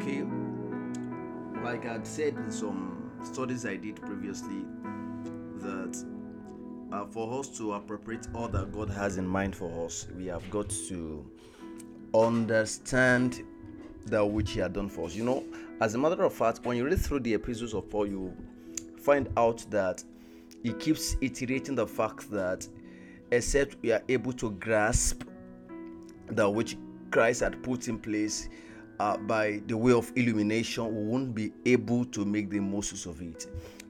Okay, like I'd said in some studies I did previously, that uh, for us to appropriate all that God has in mind for us, we have got to understand that which He had done for us. You know, as a matter of fact, when you read through the epistles of Paul, you find out that he keeps iterating the fact that except we are able to grasp that which Christ had put in place uh, by the way of illumination, we won't be able to make the most use of it.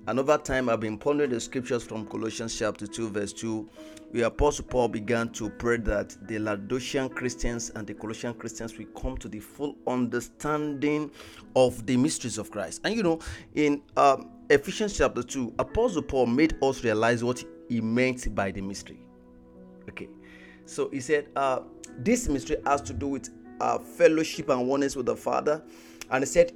Another time, I've been pondering the scriptures from Colossians chapter 2, verse 2, where Apostle Paul began to pray that the Laodicean Christians and the Colossian Christians will come to the full understanding of the mysteries of Christ. And you know, in um, Ephesians chapter 2, Apostle Paul made us realize what he meant by the mystery. Okay, so he said, uh, This mystery has to do with uh, fellowship and oneness with the Father. And he said,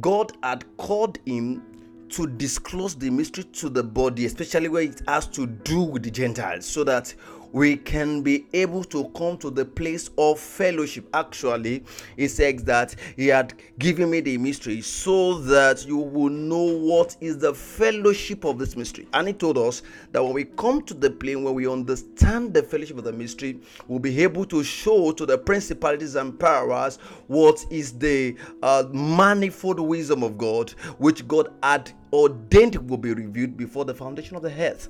God had called him to disclose the mystery to the body, especially where it has to do with the Gentiles, so that we can be able to come to the place of fellowship. Actually, he says that he had given me the mystery so that you will know what is the fellowship of this mystery. And he told us that when we come to the plane where we understand the fellowship of the mystery, we'll be able to show to the principalities and powers what is the uh, manifold wisdom of God, which God had ordained will be revealed before the foundation of the earth.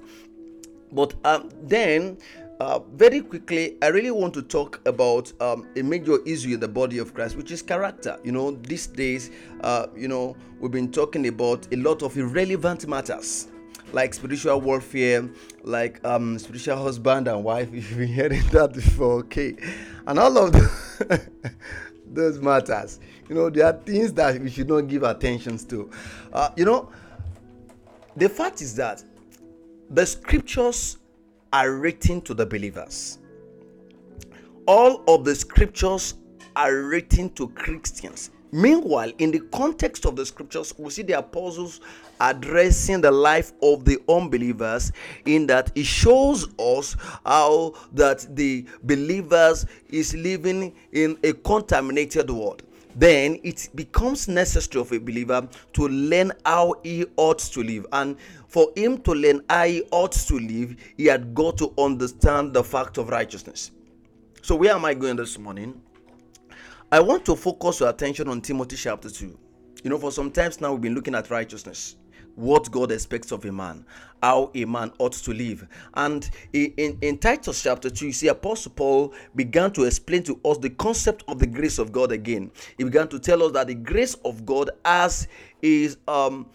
But um, then uh, very quickly, I really want to talk about um, a major issue in the body of Christ, which is character. You know, these days, uh, you know, we've been talking about a lot of irrelevant matters like spiritual warfare, like um, spiritual husband and wife. If you've been hearing that before, okay? And all of the those matters, you know, there are things that we should not give attention to. Uh, you know, the fact is that the scriptures are written to the believers. All of the scriptures are written to Christians. Meanwhile, in the context of the scriptures, we see the apostles addressing the life of the unbelievers in that it shows us how that the believers is living in a contaminated world then it becomes necessary of a believer to learn how he ought to live. And for him to learn how he ought to live, he had got to understand the fact of righteousness. So, where am I going this morning? I want to focus your attention on Timothy chapter 2. You know, for some times now, we've been looking at righteousness what God expects of a man, how a man ought to live. And in, in Titus chapter 2, you see Apostle Paul began to explain to us the concept of the grace of God again. He began to tell us that the grace of God has is um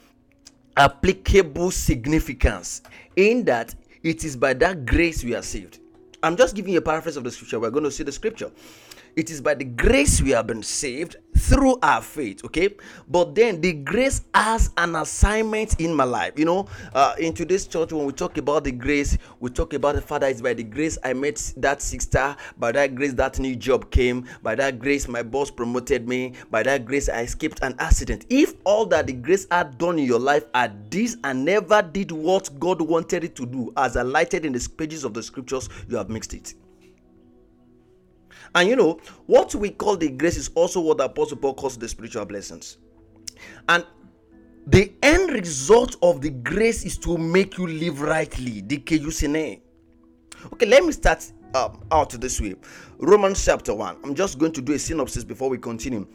applicable significance in that it is by that grace we are saved. I'm just giving you a paraphrase of the scripture. We're going to see the scripture. It is by the grace we have been saved through our faith, okay? But then the grace has an assignment in my life. You know, uh, in today's church, when we talk about the grace, we talk about the Father. It's by the grace I met that sister, by that grace that new job came, by that grace my boss promoted me, by that grace I escaped an accident. If all that the grace had done in your life are this and never did what God wanted it to do, as highlighted in the pages of the scriptures, you have mixed it. And you know, what we call the grace is also what the Apostle Paul calls the spiritual blessings. And the end result of the grace is to make you live rightly. Okay, let me start um, out this way. Romans chapter 1. I'm just going to do a synopsis before we continue.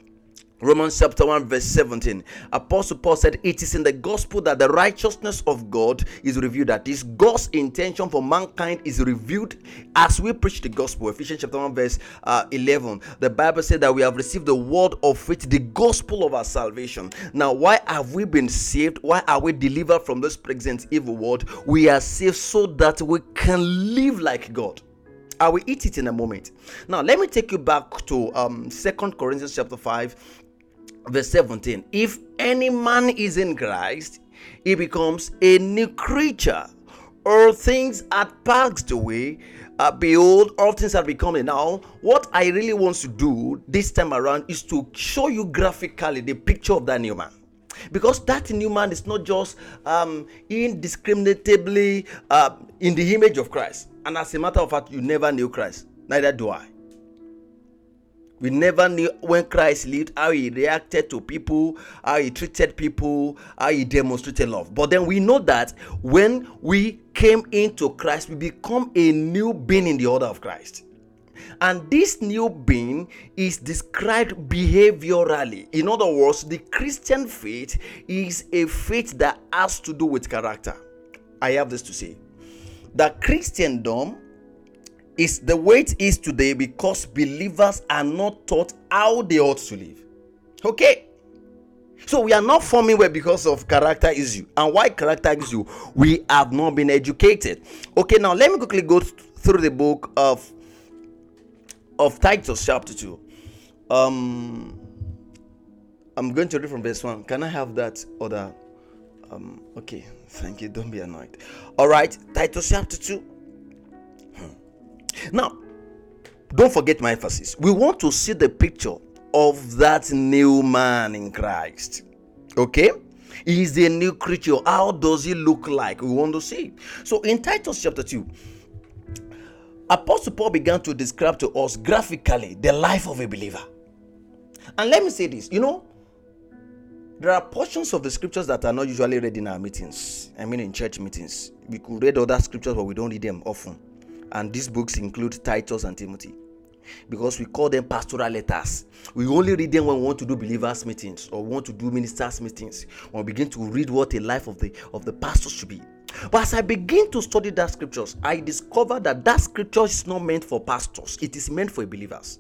Romans chapter 1, verse 17. Apostle Paul said, It is in the gospel that the righteousness of God is revealed. That is God's intention for mankind is revealed as we preach the gospel. Ephesians chapter 1, verse uh, 11. The Bible said that we have received the word of faith, the gospel of our salvation. Now, why have we been saved? Why are we delivered from this present evil world? We are saved so that we can live like God. I will eat it in a moment. Now, let me take you back to um Second Corinthians chapter 5, verse 17 if any man is in christ he becomes a new creature. All things are passed away. Uh, behold all things are becoming. Now what i really want to do this time around is to show you graphically the picture of that new man. Because that new man is not just um, indiscriminatably uh, in the image of christ. And as a matter of fact you never knew christ. Neither do i We never knew when Christ lived how he reacted to people, how he treated people, how he demonstrated love. But then we know that when we came into Christ, we become a new being in the order of Christ. And this new being is described behaviorally. In other words, the Christian faith is a faith that has to do with character. I have this to say that Christendom is the way it is today because believers are not taught how they ought to live. Okay. So we are not forming well because of character issue. And why character issue? We have not been educated. Okay, now let me quickly go through the book of of Titus chapter 2. Um I'm going to read from verse 1. Can I have that other um okay, thank you. Don't be annoyed. All right, Titus chapter 2 now, don't forget my emphasis. We want to see the picture of that new man in Christ. Okay? He is a new creature. How does he look like? We want to see. So in Titus chapter 2, Apostle Paul began to describe to us graphically the life of a believer. And let me say this you know, there are portions of the scriptures that are not usually read in our meetings. I mean, in church meetings. We could read other scriptures, but we don't read them often and these books include Titus and Timothy because we call them pastoral letters. We only read them when we want to do believers meetings or want to do ministers meetings. We begin to read what a life of the of the pastor should be. But as I begin to study that scriptures, I discover that that scripture is not meant for pastors. It is meant for believers.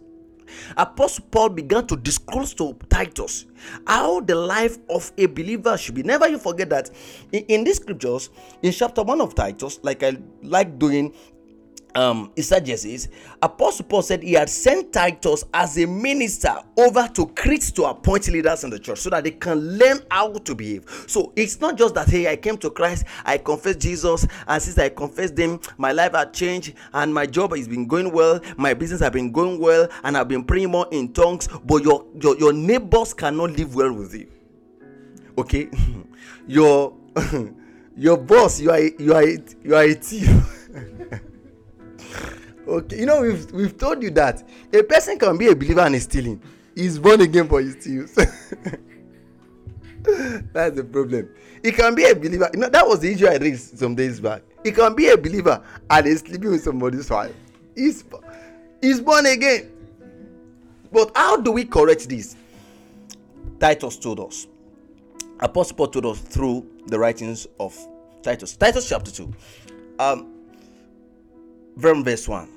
Apostle Paul began to disclose to Titus how the life of a believer should be. Never you forget that in, in these scriptures, in chapter 1 of Titus, like I like doing um, exegesis, Apostle Paul said he had sent Titus as a minister over to Crete to appoint leaders in the church so that they can learn how to behave. So it's not just that, hey, I came to Christ, I confessed Jesus, and since I confessed Him, my life had changed, and my job has been going well, my business has been going well, and I've been praying more in tongues, but your, your, your neighbors cannot live well with you. Okay? your your boss, you are you are you are a thief. Okay, you know we've we've told you that a person can be a believer and is stealing. He's born again for his steals. That's the problem. He can be a believer. You know that was the issue I raised some days back. He can be a believer and is sleeping with somebody's wife. He's he's born again. But how do we correct this? Titus told us. Apostle Paul told us through the writings of Titus. Titus chapter 2. Um, from verse 1.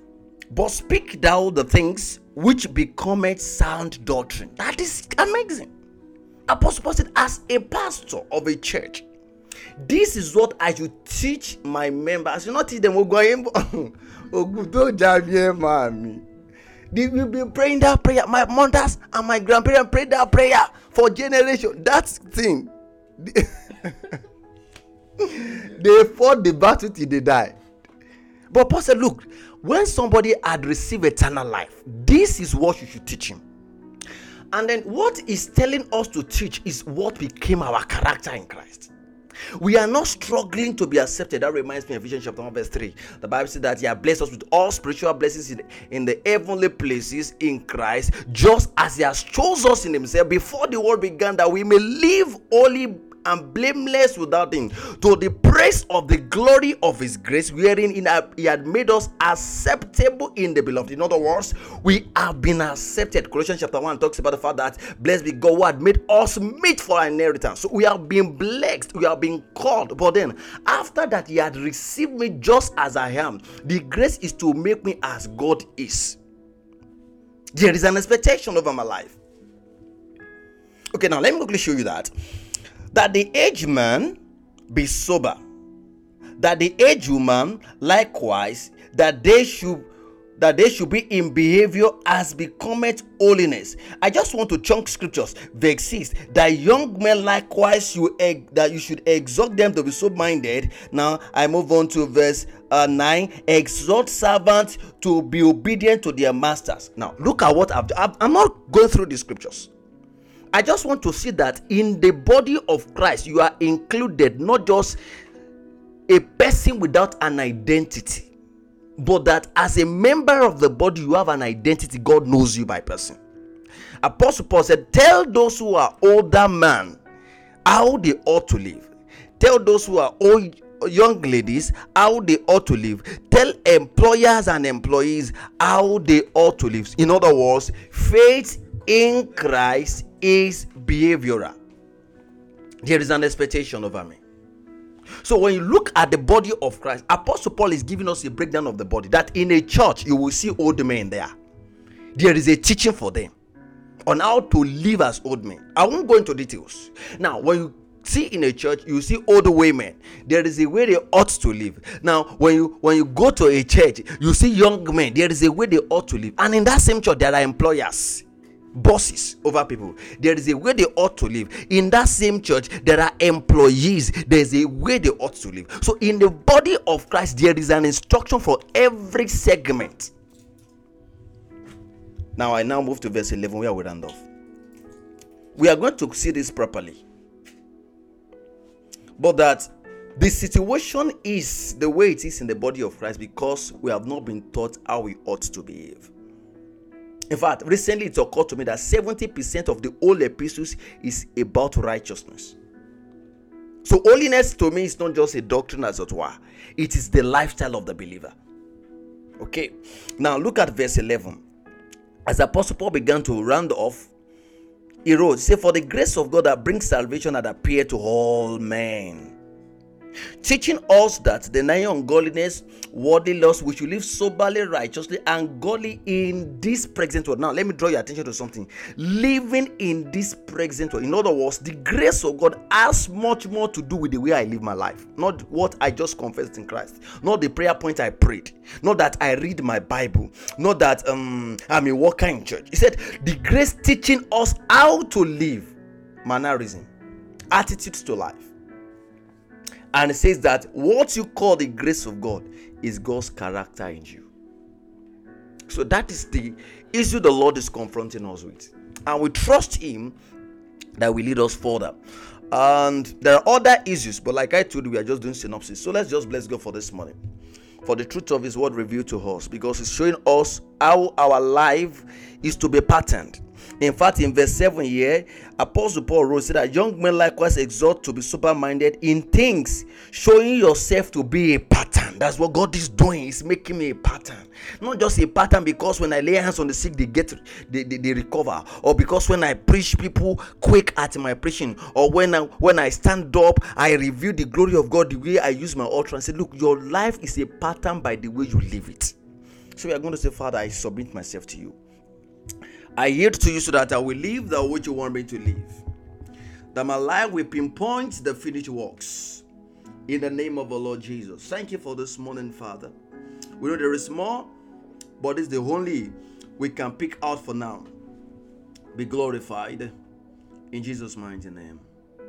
But speak thou the things which becometh sound doctrine. That is amazing. Apostle Paul said, as a pastor of a church, this is what I should teach my members. You not teach them oh, oh, mommy. They will be praying that prayer. My mothers and my grandparents prayed that prayer for generation. That thing. they fought the battle till they die. But Paul said, Look, when somebody had received eternal life, this is what you should teach him. And then what is telling us to teach is what became our character in Christ. We are not struggling to be accepted. That reminds me of Ephesians chapter 1, verse 3. The Bible says that He has blessed us with all spiritual blessings in, in the heavenly places in Christ, just as He has chosen us in Himself before the world began, that we may live holy and blameless without him to the praise of the glory of his grace wherein he had made us acceptable in the beloved. In other words we have been accepted. Colossians chapter 1 talks about the fact that blessed be god who had made us meet for our inheritance. So we have been blessed we have been called. But then after that he had received me just as i am. The grace is to make me as god is. There is an expectation over my life. Okay now let me quickly show you that that the aged man be sober, that the aged woman likewise, that they should that they should be in behavior as becometh holiness. I just want to chunk scriptures. Verse 6 that young men likewise you that you should exhort them to be sober-minded. Now I move on to verse uh, 9 exhort servants to be obedient to their masters. Now look at what I've, I'm not going through the scriptures. I just want to see that in the body of Christ, you are included, not just a person without an identity, but that as a member of the body, you have an identity. God knows you by person. Apostle Paul said, Tell those who are older men how they ought to live. Tell those who are old young ladies how they ought to live tell employers and employees how they ought to live in other words faith in christ is behavioral. There is an expectation over me. So when you look at the body of christ apostle paul is giving us a breakdown of the body that in a church you will see old men there. There is a teaching for them on how to live as old men. I won't go into details. Now when you see in a church you see old women there is a way they ought to live. Now when you when you go to a church you see young men. There is a way they ought to live. And in that same church there are employers bosses over people. There is a way they ought to live. In that same church there are employees. There is a way they ought to live. So in the body of christ there is an instruction for every segment. Now i now move to verse 11 where we round off. We are going to see this properly. But that the situation is the way it is in the body of Christ because we have not been taught how we ought to behave. In fact, recently it occurred to me that 70% of the old epistles is about righteousness. So, holiness to me is not just a doctrine as it were, it is the lifestyle of the believer. Okay, now look at verse 11. As Apostle Paul began to round off he wrote, Say, For the grace of God that brings salvation had appeared to all men teaching us that denying ungodliness, worldly lust, we should live soberly, righteously, and godly in this present world. Now, let me draw your attention to something. Living in this present world, in other words, the grace of God has much more to do with the way I live my life, not what I just confessed in Christ, not the prayer point I prayed, not that I read my Bible, not that um, I'm a worker in church. He said, The grace teaching us how to live, mannerism, attitudes to life and it says that what you call the grace of God is God's character in you. So that is the issue the Lord is confronting us with. And we trust Him that will lead us further. And there are other issues, but like I told you, we are just doing synopsis. So let's just bless God for this morning. For the truth of His word revealed to us, because it's showing us how our life is to be patterned in fact, in verse 7 here, Apostle Paul wrote said that young men likewise exhort to be sober minded in things, showing yourself to be a pattern. That's what God is doing, He's making me a pattern. Not just a pattern because when I lay hands on the sick, they get they, they, they recover, or because when I preach, people quick at my preaching, or when I when I stand up, I reveal the glory of God the way I use my altar and say, Look, your life is a pattern by the way you live it. So we are going to say, Father, I submit myself to you. I yield to you so that I will live the way you want me to live. That my life will pinpoint the finished works. In the name of the Lord Jesus. Thank you for this morning, Father. We know there is more, but it's the only we can pick out for now. Be glorified in Jesus' mighty name.